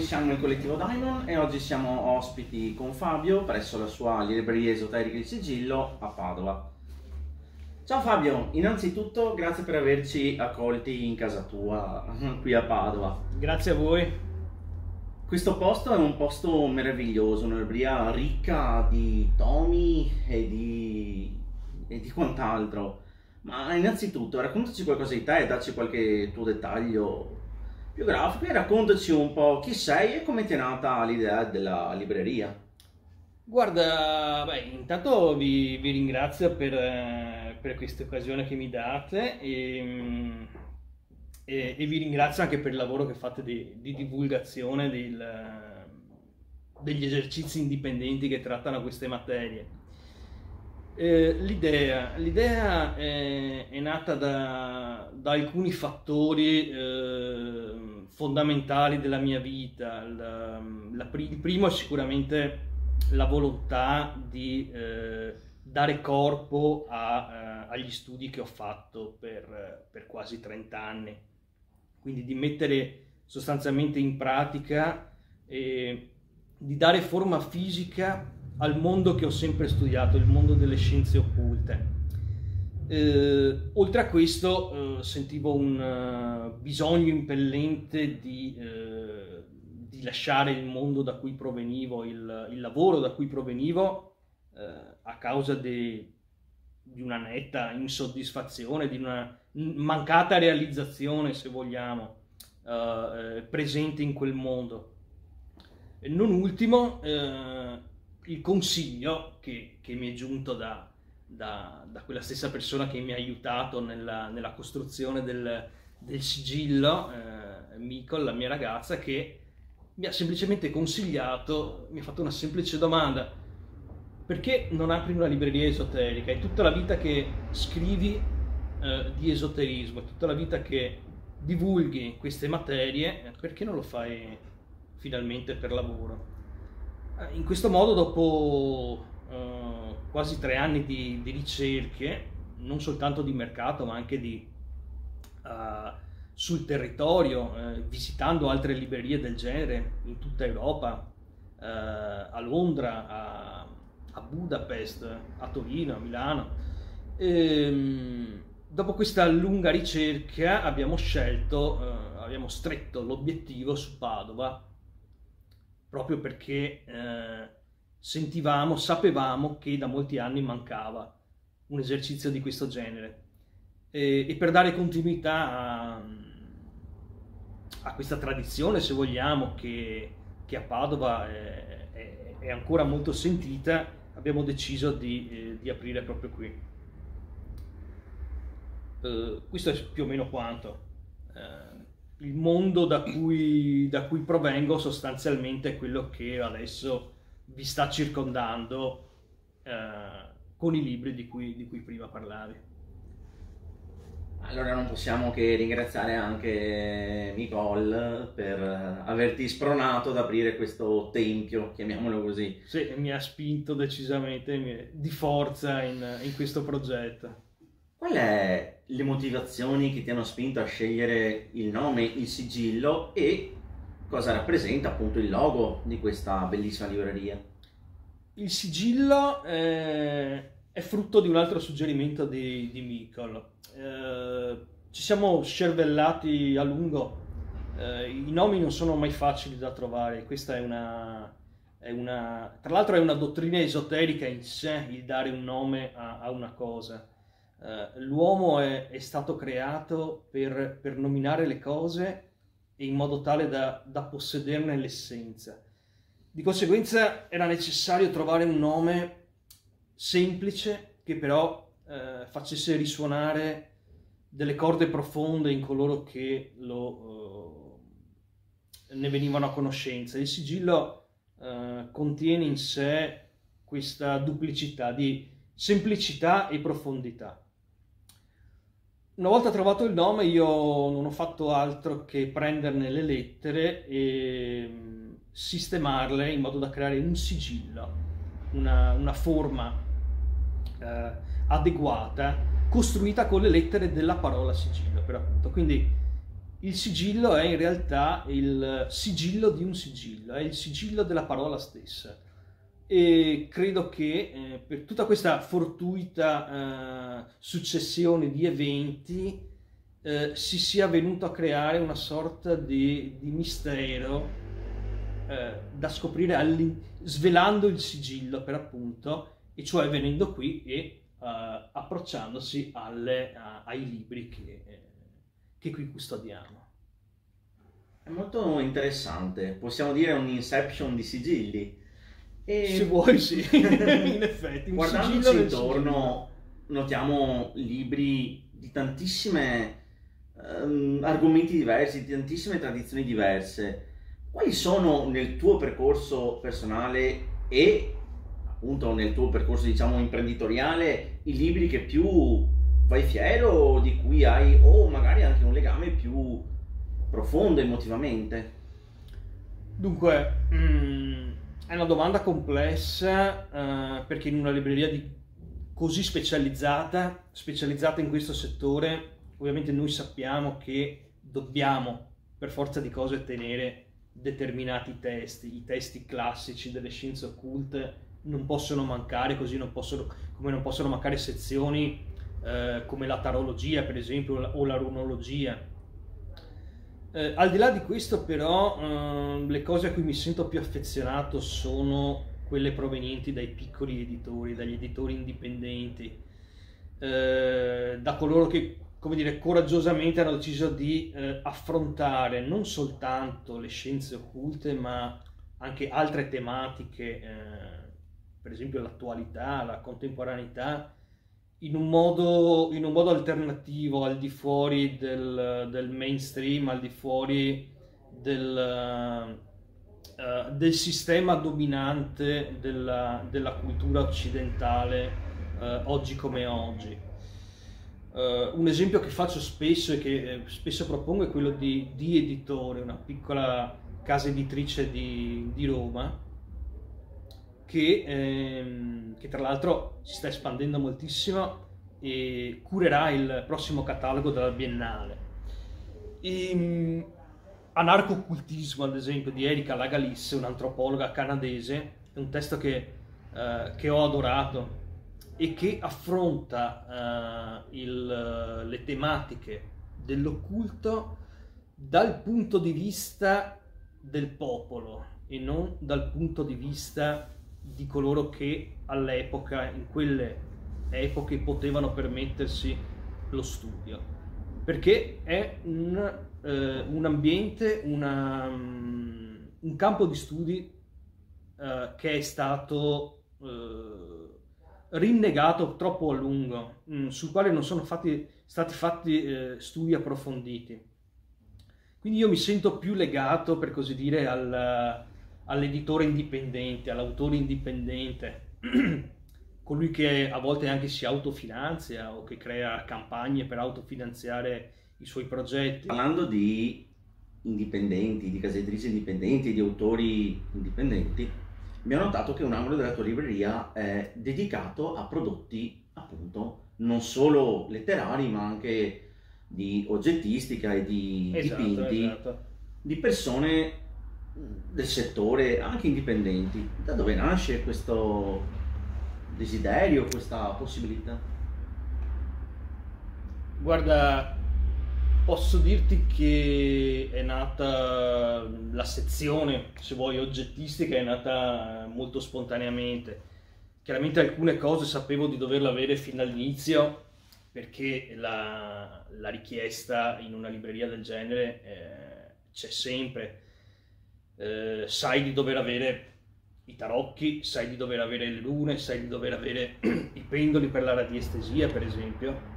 Siamo il collettivo Diamond e oggi siamo ospiti con Fabio presso la sua libreria esoterica di sigillo a Padova. Ciao Fabio, innanzitutto grazie per averci accolti in casa tua qui a Padova. Grazie a voi. Questo posto è un posto meraviglioso, una libreria ricca di tomi e di, e di quant'altro. Ma innanzitutto raccontaci qualcosa di te, dacci qualche tuo dettaglio più grafico e raccontaci un po' chi sei e come ti è nata l'idea della libreria. Guarda, beh, intanto vi, vi ringrazio per, eh, per questa occasione che mi date e, e, e, vi ringrazio anche per il lavoro che fate di, di divulgazione del, degli esercizi indipendenti che trattano queste materie. Eh, l'idea, l'idea è, è, nata da, da alcuni fattori eh, fondamentali della mia vita. La, la, il primo è sicuramente la volontà di eh, dare corpo a, eh, agli studi che ho fatto per, per, quasi 30 anni, quindi di mettere sostanzialmente in pratica e di dare forma fisica al mondo che ho sempre studiato, il mondo delle scienze occulte. Eh, oltre a questo eh, sentivo un uh, bisogno impellente di, eh, di, lasciare il mondo da cui provenivo, il, il lavoro da cui provenivo, eh, a causa de, di una netta insoddisfazione, di una mancata realizzazione, se vogliamo, eh, presente in quel mondo. E non ultimo, il consiglio che, che, mi è giunto da, da, da, quella stessa persona che mi ha aiutato nella, nella costruzione del, del sigillo, eh, Miko, la mia ragazza, che mi ha semplicemente consigliato, mi ha fatto una semplice domanda, perché non apri una libreria esoterica? È tutta la vita che scrivi eh, di esoterismo, è tutta la vita che divulghi queste materie, perché non lo fai finalmente per lavoro? Eh, in questo modo, dopo uh, quasi tre anni di, di, ricerche, non soltanto di mercato, ma anche di, uh, sul territorio, uh, visitando altre librerie del genere in tutta Europa, a Londra, a, a, Budapest, a Torino, a Milano. Ehm, dopo questa lunga ricerca abbiamo scelto, abbiamo stretto l'obiettivo su Padova proprio perché eh, sentivamo, sapevamo che da molti anni mancava un esercizio di questo genere. E, e per dare continuità a, a, questa tradizione, se vogliamo, che, che a Padova è, è, è, ancora molto sentita, abbiamo deciso di, eh, di aprire proprio qui. Uh, questo è più o meno quanto. Uh, il mondo da cui, da cui provengo sostanzialmente è quello che adesso vi sta circondando eh, con i libri di cui, di cui prima parlavi. Allora non possiamo che ringraziare anche Nicole per averti spronato ad aprire questo tempio, chiamiamolo così. Sì, mi ha spinto decisamente di forza in, in questo progetto. Qual è le motivazioni che ti hanno spinto a scegliere il nome, il sigillo e cosa rappresenta appunto il logo di questa bellissima libreria? Il sigillo eh, è frutto di un altro suggerimento di, di Mikol. Eh, ci siamo scervellati a lungo, eh, i nomi non sono mai facili da trovare, questa è una, è una, tra l'altro è una dottrina esoterica in sé il dare un nome a, a una cosa. Uh, l'uomo è, è, stato creato per, per, nominare le cose in modo tale da, da, possederne l'essenza. Di conseguenza era necessario trovare un nome semplice che però uh, facesse risuonare delle corde profonde in coloro che lo, uh, ne venivano a conoscenza. Il sigillo contiene in sé questa duplicità di semplicità e profondità. Una volta trovato il nome io non ho fatto altro che prenderne le lettere e mm, sistemarle in modo da creare un sigillo, una, una forma eh, adeguata, costruita con le lettere della parola sigillo, per appunto. Quindi il sigillo è in realtà il sigillo di un sigillo, è il sigillo della parola stessa. E credo che eh, per tutta questa fortuita eh, successione di eventi eh, si sia venuto a creare una sorta di, di mistero eh, da scoprire svelando il sigillo per appunto, e cioè venendo qui e eh, approcciandosi alle, ai libri che eh, che qui custodiamo. È molto interessante, possiamo dire un inception di sigilli. E... Se vuoi sì, in effetti. Guardandoci intorno notiamo libri di tantissime um, argomenti diversi, di tantissime tradizioni diverse. Quali sono nel tuo percorso personale e appunto nel tuo percorso diciamo imprenditoriale i libri che più vai fiero di cui hai o magari anche un legame più profondo emotivamente? Dunque, mm, è una domanda complessa uh, perché in una libreria di, così specializzata, specializzata in questo settore, ovviamente noi sappiamo che dobbiamo per forza di cose tenere determinati testi, i testi classici delle scienze occulte non possono mancare, così non possono, come non possono mancare sezioni eh, come la tarologia per esempio o la runologia. Eh, al di là di questo però eh, le cose a cui mi sento più affezionato sono quelle provenienti dai piccoli editori, dagli editori indipendenti, eh, da coloro che come dire, coraggiosamente hanno deciso di eh, affrontare non soltanto le scienze occulte ma anche altre tematiche, per esempio l'attualità, la contemporaneità, in un, modo, in un modo alternativo al di fuori del, del mainstream, al di fuori del, uh, del sistema dominante della, della cultura occidentale uh, oggi come oggi. Uh, un esempio che faccio spesso e che spesso propongo è quello di, di Editore, una piccola casa editrice di, di Roma, che, ehm, che, tra l'altro si sta espandendo moltissimo e curerà il prossimo catalogo della Biennale. E, ehm, Anarco-occultismo, ad esempio, di Erika Lagalisse, un'antropologa canadese, è un testo che, eh, che ho adorato e che affronta eh, il, le tematiche dell'occulto dal punto di vista del popolo e non dal punto di vista di coloro che all'epoca, in quelle epoche, potevano permettersi lo studio. Perché è un, eh, un ambiente, una, um, un campo di studi eh, che è stato eh, rinnegato troppo a lungo, mh, mm, sul quale non sono fatti, stati fatti eh, studi approfonditi. Quindi io mi sento più legato, per così dire, al, all'editore indipendente, all'autore indipendente, colui che a volte anche si autofinanzia o che crea campagne per autofinanziare i suoi progetti. Parlando di indipendenti, di case editrici indipendenti, di autori indipendenti, abbiamo notato che un angolo della tua libreria è dedicato a prodotti appunto non solo letterari ma anche di oggettistica e di esatto, dipinti esatto. di persone del settore, anche indipendenti. Da dove nasce questo desiderio, questa possibilità? Guarda, posso dirti che è nata la sezione, se vuoi, oggettistica, è nata molto spontaneamente. Chiaramente alcune cose sapevo di doverle avere fin dall'inizio perché la, la richiesta in una libreria del genere eh, c'è sempre eh, sai di dover avere i tarocchi, sai di dover avere le lune, sai di dover avere i pendoli per la radiestesia, per esempio.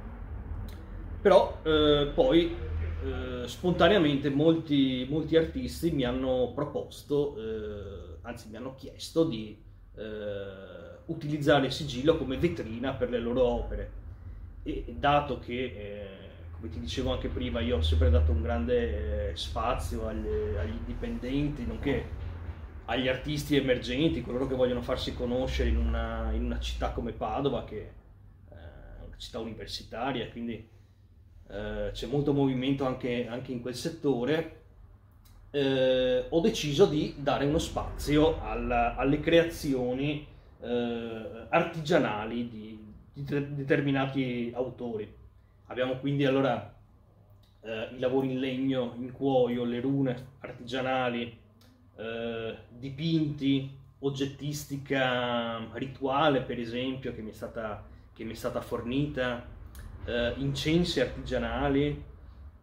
Però eh, poi eh, spontaneamente molti, molti, artisti mi hanno proposto, eh, anzi mi hanno chiesto di eh, utilizzare il sigillo come vetrina per le loro opere. E dato che eh, come ti dicevo anche prima, io ho sempre dato un grande eh, spazio agli, agli dipendenti, nonché agli artisti emergenti, coloro che vogliono farsi conoscere in una, in una città come Padova, che è una città universitaria, quindi eh, c'è molto movimento anche, anche in quel settore, eh, ho deciso di dare uno spazio alla, alle creazioni eh, artigianali di, di de- determinati autori. Abbiamo quindi allora eh, i lavori in legno, in cuoio, le rune artigianali, eh, dipinti, oggettistica rituale per esempio che mi è stata, mi è stata fornita, eh, incensi artigianali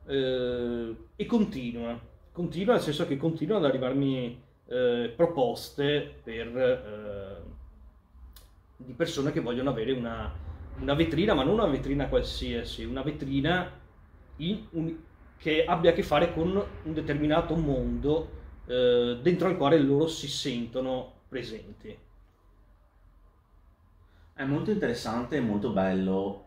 eh, e continua, continua nel senso che continuano ad arrivarmi eh, proposte per, eh, di persone che vogliono avere una, una, vetrina, ma non una vetrina qualsiasi, una vetrina un, che abbia a che fare con un determinato mondo eh, dentro al quale loro si sentono presenti. È molto interessante e molto bello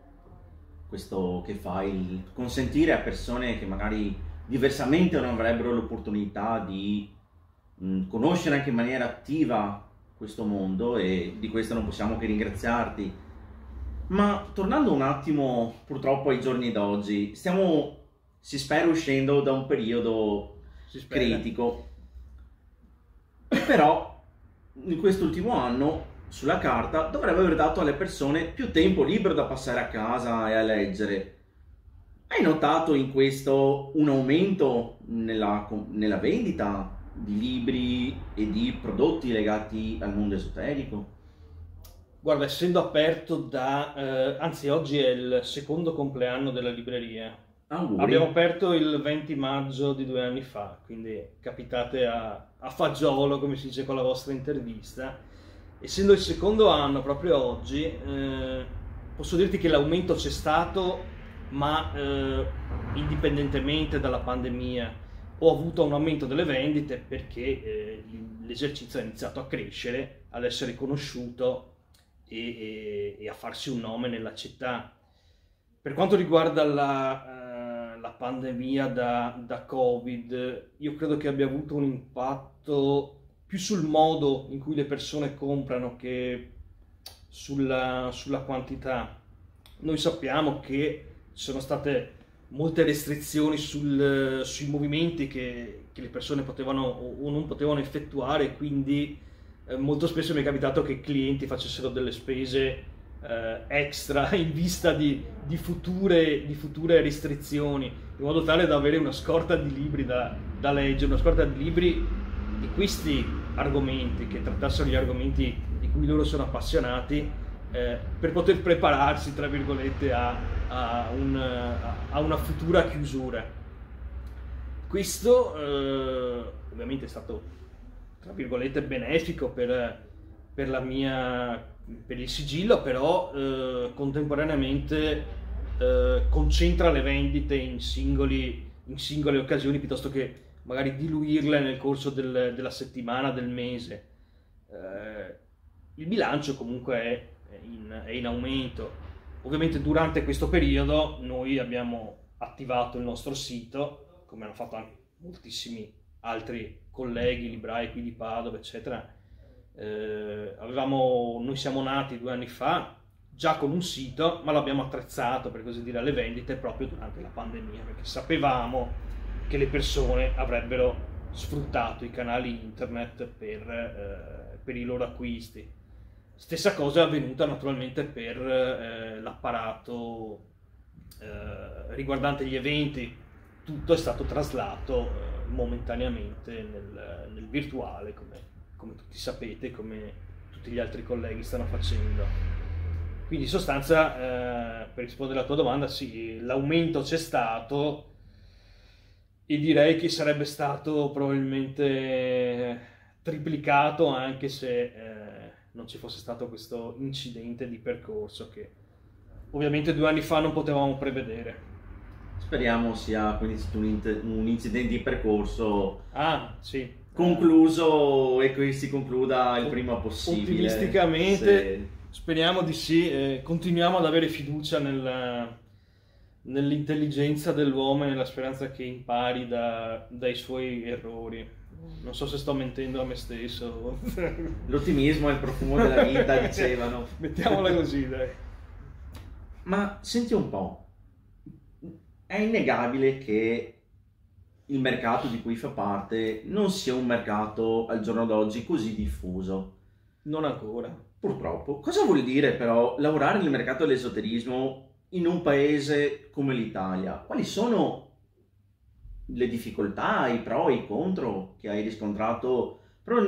questo che fai, consentire a persone che magari diversamente non avrebbero l'opportunità di mh, conoscere anche in maniera attiva questo mondo e di questo non possiamo che ringraziarti. Ma tornando un attimo purtroppo ai giorni d'oggi, stiamo, si spera, uscendo da un periodo critico. Però in quest'ultimo anno sulla carta dovrebbe aver dato alle persone più tempo libero da passare a casa e a leggere. Hai notato in questo un aumento nella, nella vendita di libri e di prodotti legati al mondo esoterico? Guarda, essendo aperto da... Eh, anzi, oggi è il secondo compleanno della libreria. Auguri. Abbiamo aperto il 20 maggio di due anni fa, quindi capitate a, a fagiolo, come si dice con la vostra intervista essendo il secondo anno proprio oggi, eh, posso dirti che l'aumento c'è stato, ma eh, indipendentemente dalla pandemia ho avuto un aumento delle vendite perché eh, l'esercizio ha iniziato a crescere, ad essere conosciuto e, e, e, a farsi un nome nella città. Per quanto riguarda la, eh, la pandemia da, da Covid, io credo che abbia avuto un impatto più sul modo in cui le persone comprano che sulla, sulla quantità. Noi sappiamo che ci sono state molte restrizioni sul, sui movimenti che, che, le persone potevano o non potevano effettuare, quindi eh, molto spesso mi è capitato che clienti facessero delle spese eh, extra in vista di, di, future, di, future, restrizioni, in modo tale da avere una scorta di libri da, da leggere, una scorta di libri di questi argomenti, che trattassero gli argomenti di cui loro sono appassionati, eh, per poter prepararsi, tra virgolette, a, a, un, a una futura chiusura. Questo eh, ovviamente è stato, tra virgolette, benefico per, per, la mia, per il sigillo, però eh, contemporaneamente eh, concentra le vendite in, singoli, in singole occasioni piuttosto che magari diluirle nel corso del, della settimana, del mese. Eh, il bilancio comunque è in, è in, aumento. Ovviamente durante questo periodo noi abbiamo attivato il nostro sito, come hanno fatto anche moltissimi altri colleghi, librai qui di Padova, eccetera. Eh, avevamo, noi siamo nati due anni fa già con un sito, ma l'abbiamo attrezzato per così dire alle vendite proprio durante la pandemia, perché sapevamo che le persone avrebbero sfruttato i canali internet per, eh, per i loro acquisti. Stessa cosa è avvenuta naturalmente per eh, l'apparato eh, riguardante gli eventi, tutto è stato traslato eh, momentaneamente nel, nel virtuale, come, come, tutti sapete, come tutti gli altri colleghi stanno facendo. Quindi in sostanza, eh, per rispondere alla tua domanda, sì, l'aumento c'è stato, e direi che sarebbe stato probabilmente triplicato anche se eh, non ci fosse stato questo incidente di percorso che ovviamente due anni fa non potevamo prevedere. Speriamo sia quindi un, un incidente di percorso ah, sì. concluso e che si concluda il prima possibile. Ottimisticamente se... speriamo di sì, eh, continuiamo ad avere fiducia nel nell'intelligenza dell'uomo e nella speranza che impari da, dai suoi errori. Non so se sto mentendo a me stesso. L'ottimismo è il profumo della vita, dicevano. Mettiamola così, dai. Ma senti un po', è innegabile che il mercato di cui fa parte non sia un mercato al giorno d'oggi così diffuso. Non ancora. Purtroppo. Cosa vuol dire però lavorare nel mercato dell'esoterismo in un paese come l'Italia? Quali sono le difficoltà, i pro e i contro che hai riscontrato proprio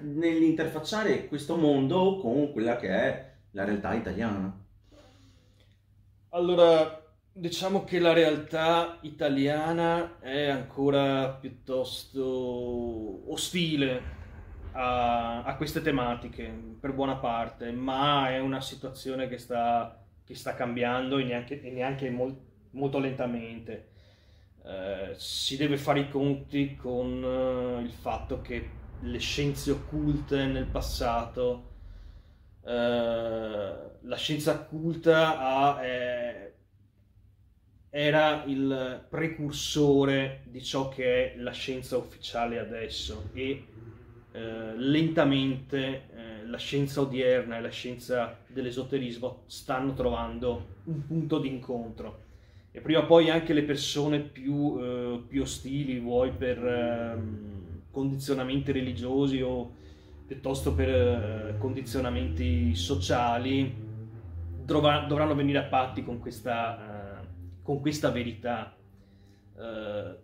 nell'interfacciare questo mondo con quella che è la realtà italiana? Allora, diciamo che la realtà italiana è ancora piuttosto ostile a, a, queste tematiche per buona parte, ma è una situazione che sta, che sta cambiando e neanche, e neanche mol, molto lentamente. Eh, si deve fare i conti con uh, il fatto che le scienze occulte nel passato, uh, la scienza occulta ha, eh, era il precursore di ciò che è la scienza ufficiale adesso e eh, lentamente eh, la scienza odierna e la scienza dell'esoterismo stanno trovando un punto d'incontro. E prima o poi anche le persone più, eh, più ostili, vuoi per ehm, condizionamenti religiosi o piuttosto per eh, condizionamenti sociali, dovranno, dovranno venire a patti con questa, con questa verità.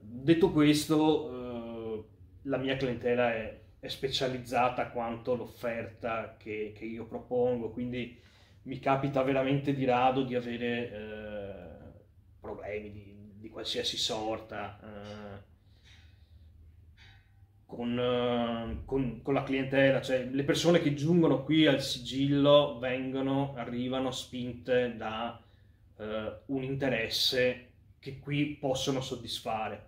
detto questo, la mia clientela è è specializzata quanto l'offerta che, che, io propongo, quindi mi capita veramente di rado di avere eh, problemi di, di, qualsiasi sorta con, con, con, la clientela, cioè le persone che giungono qui al sigillo vengono, arrivano spinte da eh, un interesse che qui possono soddisfare.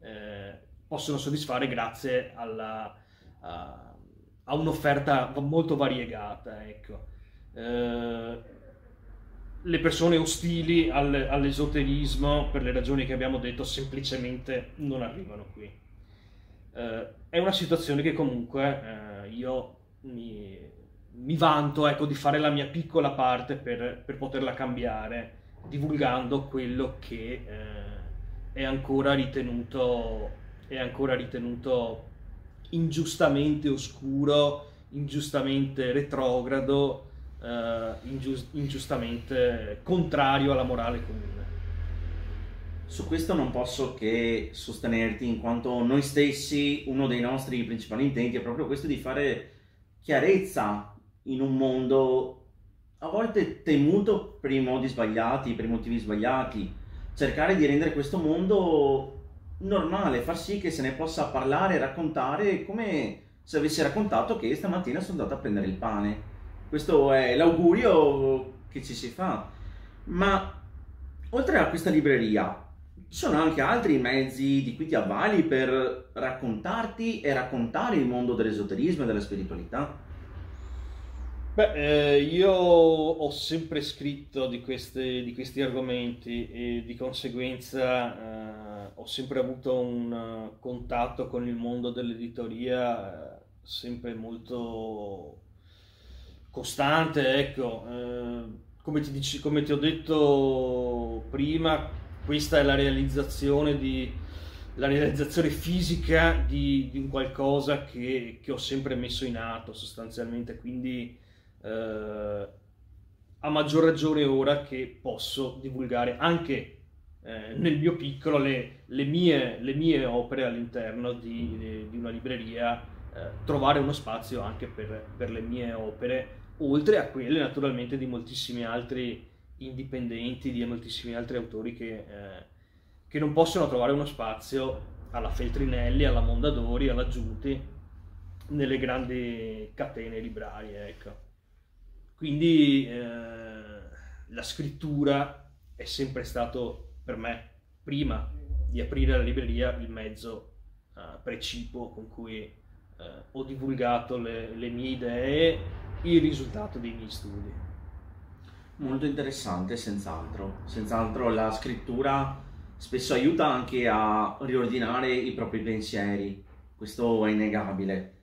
Eh, possono soddisfare grazie alla, ha un'offerta molto variegata. Ecco. Eh, le persone ostili al, all'esoterismo, per le ragioni che abbiamo detto, semplicemente non arrivano qui. Eh, è una situazione che comunque eh, io mi, mi vanto ecco, di fare la mia piccola parte per, per poterla cambiare, divulgando quello che eh, è ancora ritenuto, è ancora ritenuto ingiustamente oscuro, ingiustamente retrogrado, eh, ingiust- ingiustamente contrario alla morale comune. Su questo non posso che sostenerti, in quanto noi stessi, uno dei nostri principali intenti è proprio questo di fare chiarezza in un mondo a volte temuto per i modi sbagliati, per i motivi sbagliati, cercare di rendere questo mondo normale, far sì che se ne possa parlare e raccontare come se avessi raccontato che stamattina sono andato a prendere il pane. Questo è l'augurio che ci si fa. Ma oltre a questa libreria, ci sono anche altri mezzi di cui ti avvali per raccontarti e raccontare il mondo dell'esoterismo e della spiritualità? Beh, eh, io ho sempre scritto di, queste, di, questi argomenti e di conseguenza eh, ho sempre avuto un uh, contatto con il mondo dell'editoria eh, sempre molto costante, ecco. Eh, come, ti dici, come ti ho detto prima, questa è la realizzazione di la realizzazione fisica di, di un qualcosa che, che, ho sempre messo in atto sostanzialmente, quindi eh, a maggior ragione ora che posso divulgare anche eh, nel mio piccolo le, le, mie, le mie, opere all'interno di, di una libreria, eh, trovare uno spazio anche per, per, le mie opere, oltre a quelle naturalmente di moltissimi altri indipendenti, di moltissimi altri autori che, eh, che non possono trovare uno spazio alla Feltrinelli, alla Mondadori, alla Giunti, nelle grandi catene librarie. Ecco. Quindi eh, la scrittura è sempre stato per me, prima di aprire la libreria, il mezzo eh, precipuo con cui eh, ho divulgato le, le mie idee, il risultato dei miei studi. Molto interessante, senz'altro. Senz'altro la scrittura spesso aiuta anche a riordinare i propri pensieri, questo è innegabile.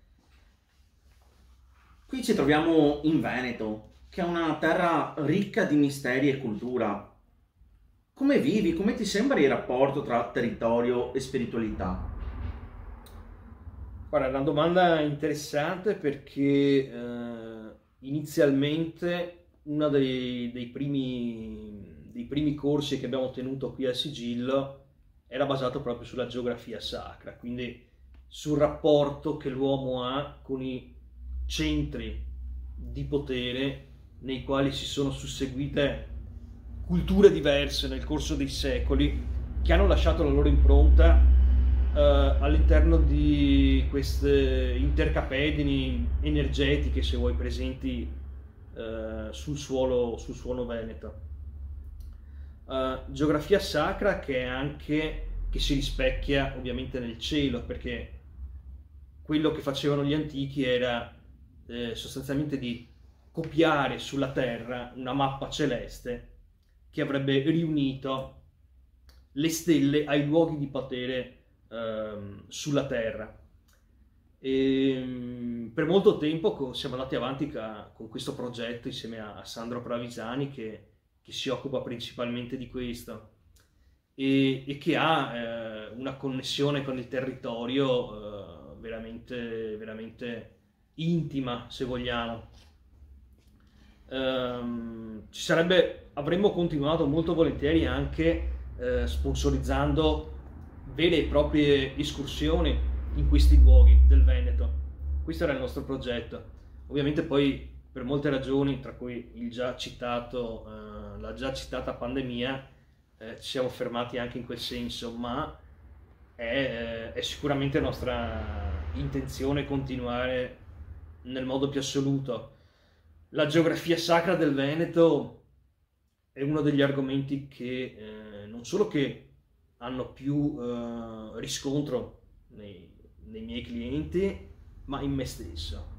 Qui ci troviamo in Veneto, che è una terra ricca di misteri e cultura. come vivi, come ti sembra il rapporto tra territorio e spiritualità? Guarda, è una domanda interessante perché eh, inizialmente uno dei, dei, primi, dei primi corsi che abbiamo tenuto qui al Sigillo era basato proprio sulla geografia sacra, quindi sul rapporto che l'uomo ha con i centri di potere nei quali si sono susseguite culture diverse nel corso dei secoli che hanno lasciato la loro impronta eh, all'interno di queste intercapedini energetiche, se vuoi, presenti eh, sul, suolo, sul suolo veneto. Uh, geografia sacra che è anche che si rispecchia ovviamente nel cielo perché quello che facevano gli antichi era eh, sostanzialmente di copiare sulla terra una mappa celeste che avrebbe riunito le stelle ai luoghi di potere ehm, sulla terra. E, ehm, per molto tempo siamo andati avanti ca, con questo progetto insieme a Sandro Pravisani che, che si occupa principalmente di questo e, e che ha eh, una connessione con il territorio eh, veramente, veramente intima, se vogliamo. Um, ci sarebbe, avremmo continuato molto volentieri anche eh, sponsorizzando vere e proprie escursioni in questi luoghi del Veneto. Questo era il nostro progetto. Ovviamente poi per molte ragioni, tra cui il già citato, eh, la già citata pandemia, eh, ci siamo fermati anche in quel senso, ma è, eh, è sicuramente nostra intenzione continuare nel modo più assoluto. La geografia sacra del Veneto è uno degli argomenti che eh, non solo che hanno più eh, riscontro nei, nei miei clienti, ma in me stesso.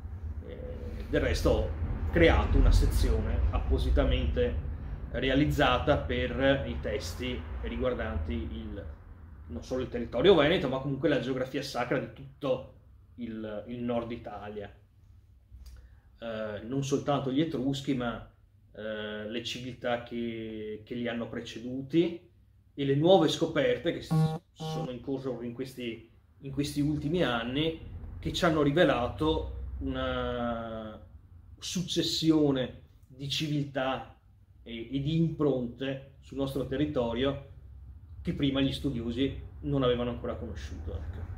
Eh, del resto ho creato una sezione appositamente realizzata per i testi riguardanti il, non solo il territorio veneto, ma comunque la geografia sacra di tutto il, il nord Italia. Eh, non soltanto gli Etruschi, ma eh, le civiltà che, che, li hanno preceduti e le nuove scoperte che sono in corso in questi in questi ultimi anni che ci hanno rivelato una successione di civiltà e, e di impronte sul nostro territorio che prima gli studiosi non avevano ancora conosciuto. Ecco.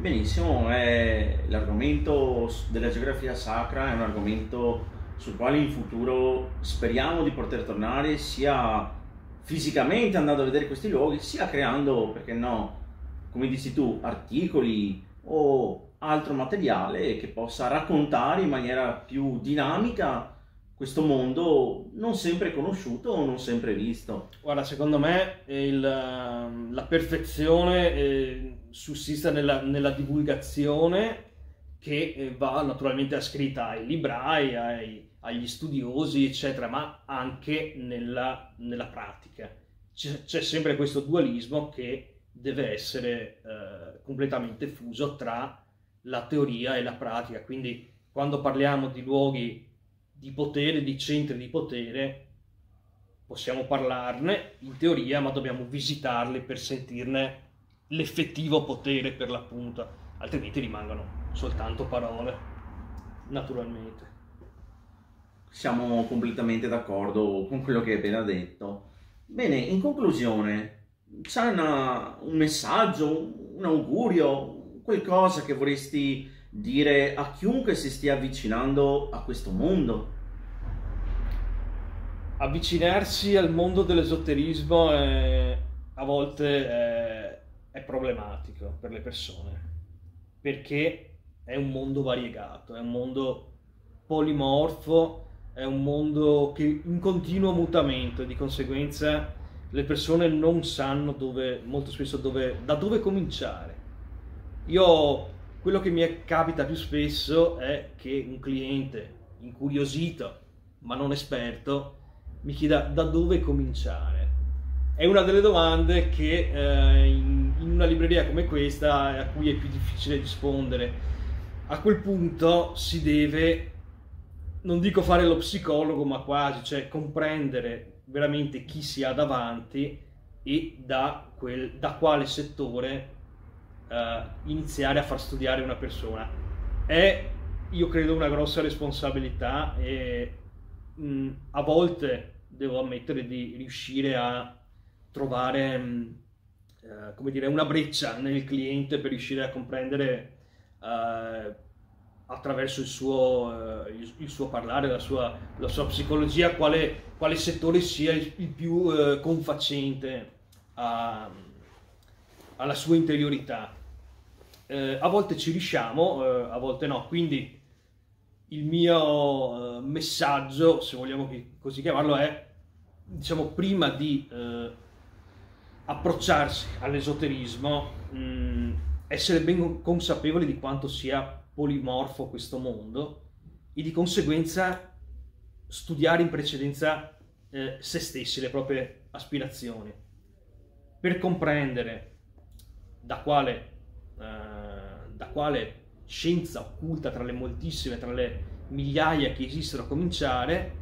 Benissimo, eh, l'argomento della geografia sacra è un argomento sul quale in futuro speriamo di poter tornare sia fisicamente andando a vedere questi luoghi, sia creando, perché no, come dici tu, articoli o altro materiale che possa raccontare in maniera più dinamica questo mondo non sempre conosciuto o non sempre visto. Guarda, secondo me il, la perfezione eh, sussiste nella, nella, divulgazione che eh, va naturalmente ascritta ai librai, ai, agli studiosi, eccetera, ma anche nella, nella pratica. C'è, c'è sempre questo dualismo che deve essere eh, completamente fuso tra la teoria e la pratica. Quindi quando parliamo di luoghi di potere, di centri di potere, possiamo parlarne in teoria, ma dobbiamo visitarli per sentirne l'effettivo potere per l'appunto, altrimenti rimangono soltanto parole, naturalmente. Siamo completamente d'accordo con quello che hai appena detto. Bene, in conclusione, c'è una, un messaggio, un augurio, qualcosa che vorresti dire a chiunque si stia avvicinando a questo mondo? Avvicinarsi al mondo dell'esoterismo è, a volte è, è problematico per le persone perché è un mondo variegato, è un mondo polimorfo, è un mondo che in continuo mutamento, di conseguenza le persone non sanno dove, molto spesso dove, da dove cominciare. Io, quello che mi capita più spesso è che un cliente incuriosito, ma non esperto, mi chieda da dove cominciare. È una delle domande che eh, in, in una libreria come questa a cui è più difficile rispondere. A quel punto si deve non dico fare lo psicologo, ma quasi, cioè comprendere veramente chi si ha davanti e da, quel, da quale settore uh, iniziare a far studiare una persona. È, io credo, una grossa responsabilità e mh, a volte devo ammettere di riuscire a trovare mh, uh, come dire, una breccia nel cliente per riuscire a comprendere uh, attraverso il suo, il, il suo, parlare, la sua, la sua psicologia, quale, quale, settore sia il, il più confacente a, alla sua interiorità. Eh, a volte ci riusciamo, eh, a volte no, quindi il mio eh, messaggio, se vogliamo così chiamarlo, è diciamo prima di eh, approcciarsi all'esoterismo, mh, mm, essere ben consapevoli di quanto sia polimorfo questo mondo e di conseguenza studiare in precedenza eh, se stessi, le proprie aspirazioni, per comprendere da quale eh, da quale scienza occulta tra le moltissime, tra le migliaia che esistono, cominciare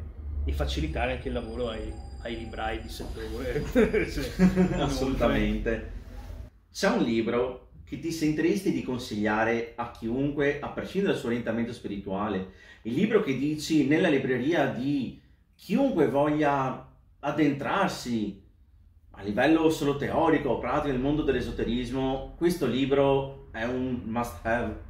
e facilitare anche il lavoro ai, ai librai di settore. cioè, Assolutamente. C'è un libro che ti sentiresti di consigliare a chiunque, a prescindere dal suo orientamento spirituale? Il libro che dici nella libreria di chiunque voglia addentrarsi a livello solo teorico o pratico nel mondo dell'esoterismo, questo libro è un must have.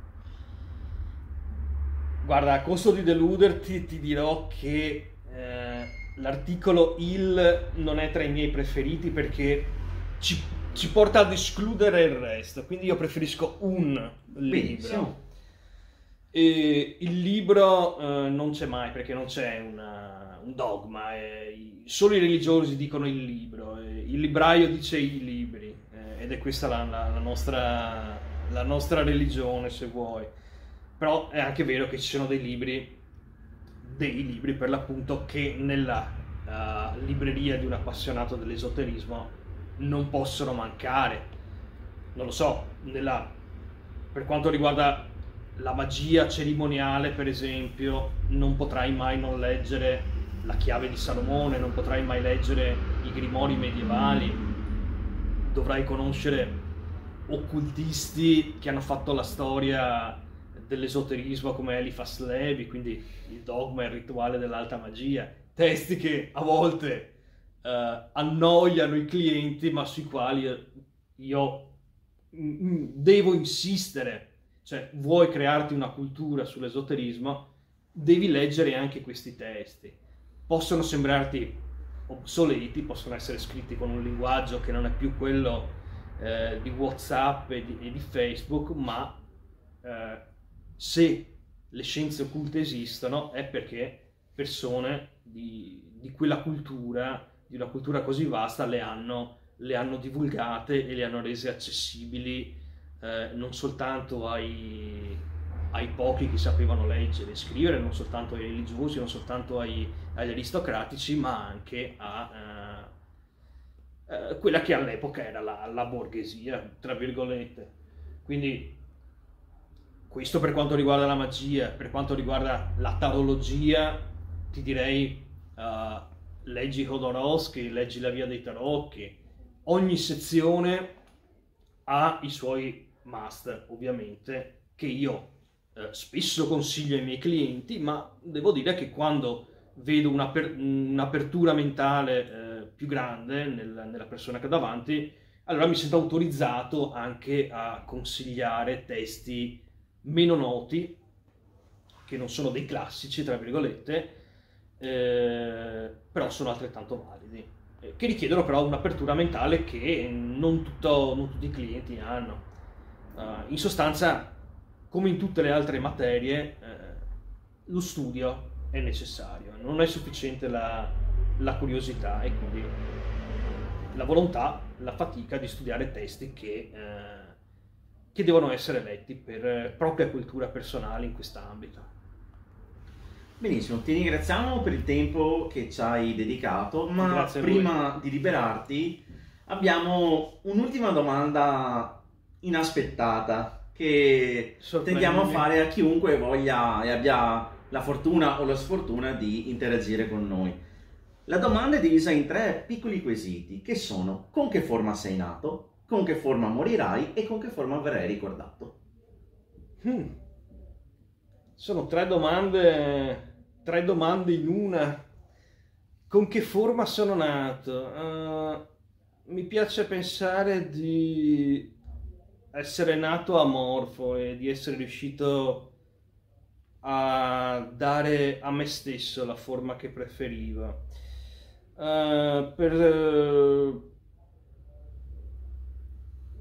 Guarda, a costo di deluderti ti dirò che eh, l'articolo Il non è tra i miei preferiti perché ci, ci, porta ad escludere il resto, quindi io preferisco un libro. E il libro eh, non c'è mai perché non c'è una, un dogma, eh, solo i religiosi dicono il libro, il libraio dice i libri eh, ed è questa la, la, la nostra la nostra religione se vuoi. Però è anche vero che ci sono dei libri, dei libri per l'appunto che nella uh, libreria di un appassionato dell'esoterismo non possono mancare. Non lo so, nella, per quanto riguarda la magia cerimoniale, per esempio, non potrai mai non leggere la chiave di Salomone, non potrai mai leggere i grimori medievali, dovrai conoscere occultisti che hanno fatto la storia dell'esoterismo come Eliphas Levi, quindi il dogma il rituale dell'alta magia, testi che a volte uh, annoiano i clienti ma sui quali io devo insistere, cioè vuoi crearti una cultura sull'esoterismo, devi leggere anche questi testi. Possono sembrarti obsoleti, possono essere scritti con un linguaggio che non è più quello eh, di Whatsapp e di, e di Facebook, ma eh, se le scienze occulte esistono è perché persone di, di, quella cultura, di una cultura così vasta, le hanno, le hanno divulgate e le hanno rese accessibili eh, non soltanto ai, ai, pochi che sapevano leggere e scrivere, non soltanto ai religiosi, non soltanto ai, agli aristocratici, ma anche a eh, eh, quella che all'epoca era la, la, borghesia, tra virgolette. Quindi questo per quanto riguarda la magia, per quanto riguarda la tarologia, ti direi uh, leggi Hodorowski, leggi la via dei tarocchi. Ogni sezione ha i suoi master, ovviamente, che io eh, spesso consiglio ai miei clienti, ma devo dire che quando vedo un'apertura mentale eh, più grande nel, nella persona che ho davanti, allora mi sento autorizzato anche a consigliare testi meno noti, che non sono dei classici, tra virgolette, eh, però sono altrettanto validi, eh, che richiedono però un'apertura mentale che non, tutto, non tutti i clienti hanno. Uh, in sostanza, come in tutte le altre materie, eh, lo studio è necessario, non è sufficiente la, la curiosità e quindi la volontà, la fatica di studiare testi che, eh, che devono essere letti per propria cultura personale in quest'ambito. Benissimo, ti ringraziamo per il tempo che ci hai dedicato, ma prima di liberarti abbiamo un'ultima domanda inaspettata che tendiamo a fare a chiunque voglia e abbia la fortuna o la sfortuna di interagire con noi. La domanda è divisa in tre piccoli quesiti che sono con che forma sei nato, con che forma morirai e con che forma verrai ricordato. Hmm. Sono tre domande, tre domande in una. Con che forma sono nato? Uh, mi piace pensare di essere nato amorfo e di essere riuscito a dare a me stesso la forma che preferiva. Uh, per, uh,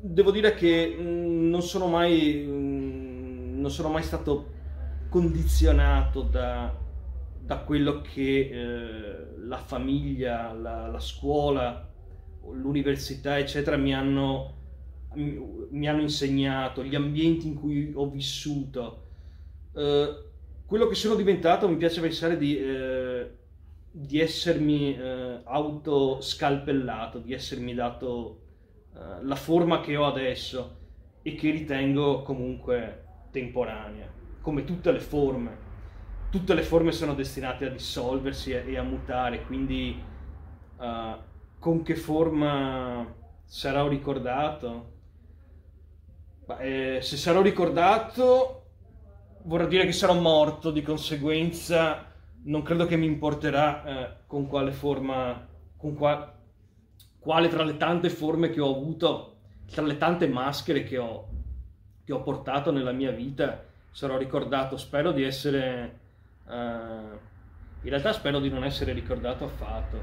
devo dire che mm, non sono mai mm, non sono mai stato condizionato da, da quello che eh, la famiglia, la, la, scuola, l'università, eccetera, mi hanno, mi hanno, insegnato, gli ambienti in cui ho vissuto. Eh, quello che sono diventato, mi piace pensare di, eh, di essermi eh, autoscalpellato, di essermi dato eh, la forma che ho adesso e che ritengo comunque temporanea, come tutte le forme. Tutte le forme sono destinate a dissolversi e, a mutare, quindi uh, con che forma sarò ricordato? Beh, eh, se sarò ricordato vorrà dire che sarò morto, di conseguenza non credo che mi importerà eh, con quale forma, con qua, quale tra le tante forme che ho avuto, tra le tante maschere che ho, che ho portato nella mia vita, sarò ricordato. Spero di essere... Uh, in realtà spero di non essere ricordato affatto.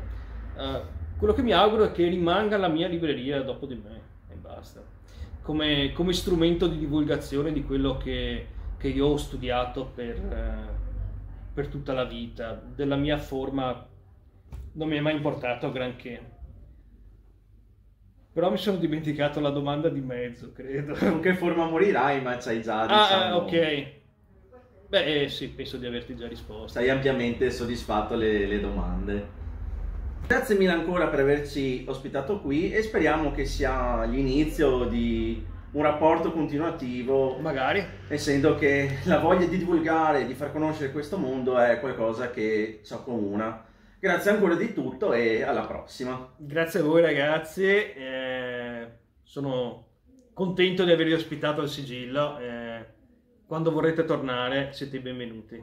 Uh, quello che mi auguro è che rimanga la mia libreria dopo di me e basta. Come, come strumento di divulgazione di quello che, che io ho studiato per, uh, per tutta la vita. Della mia forma non mi è mai importato granché. Però mi sono dimenticato la domanda di mezzo, credo. Con che forma morirai, ma c'hai già, ah, diciamo... Ah, ok. Beh, eh, sì, penso di averti già risposto. Stai ampiamente soddisfatto le, le domande. Grazie mille ancora per averci ospitato qui e speriamo che sia l'inizio di un rapporto continuativo. Magari. Essendo che la voglia di divulgare, di far conoscere questo mondo è qualcosa che ci accomuna. Grazie ancora di tutto e alla prossima. Grazie a voi ragazzi, eh, sono contento di avervi ospitato al sigillo. Eh, quando vorrete tornare siete benvenuti.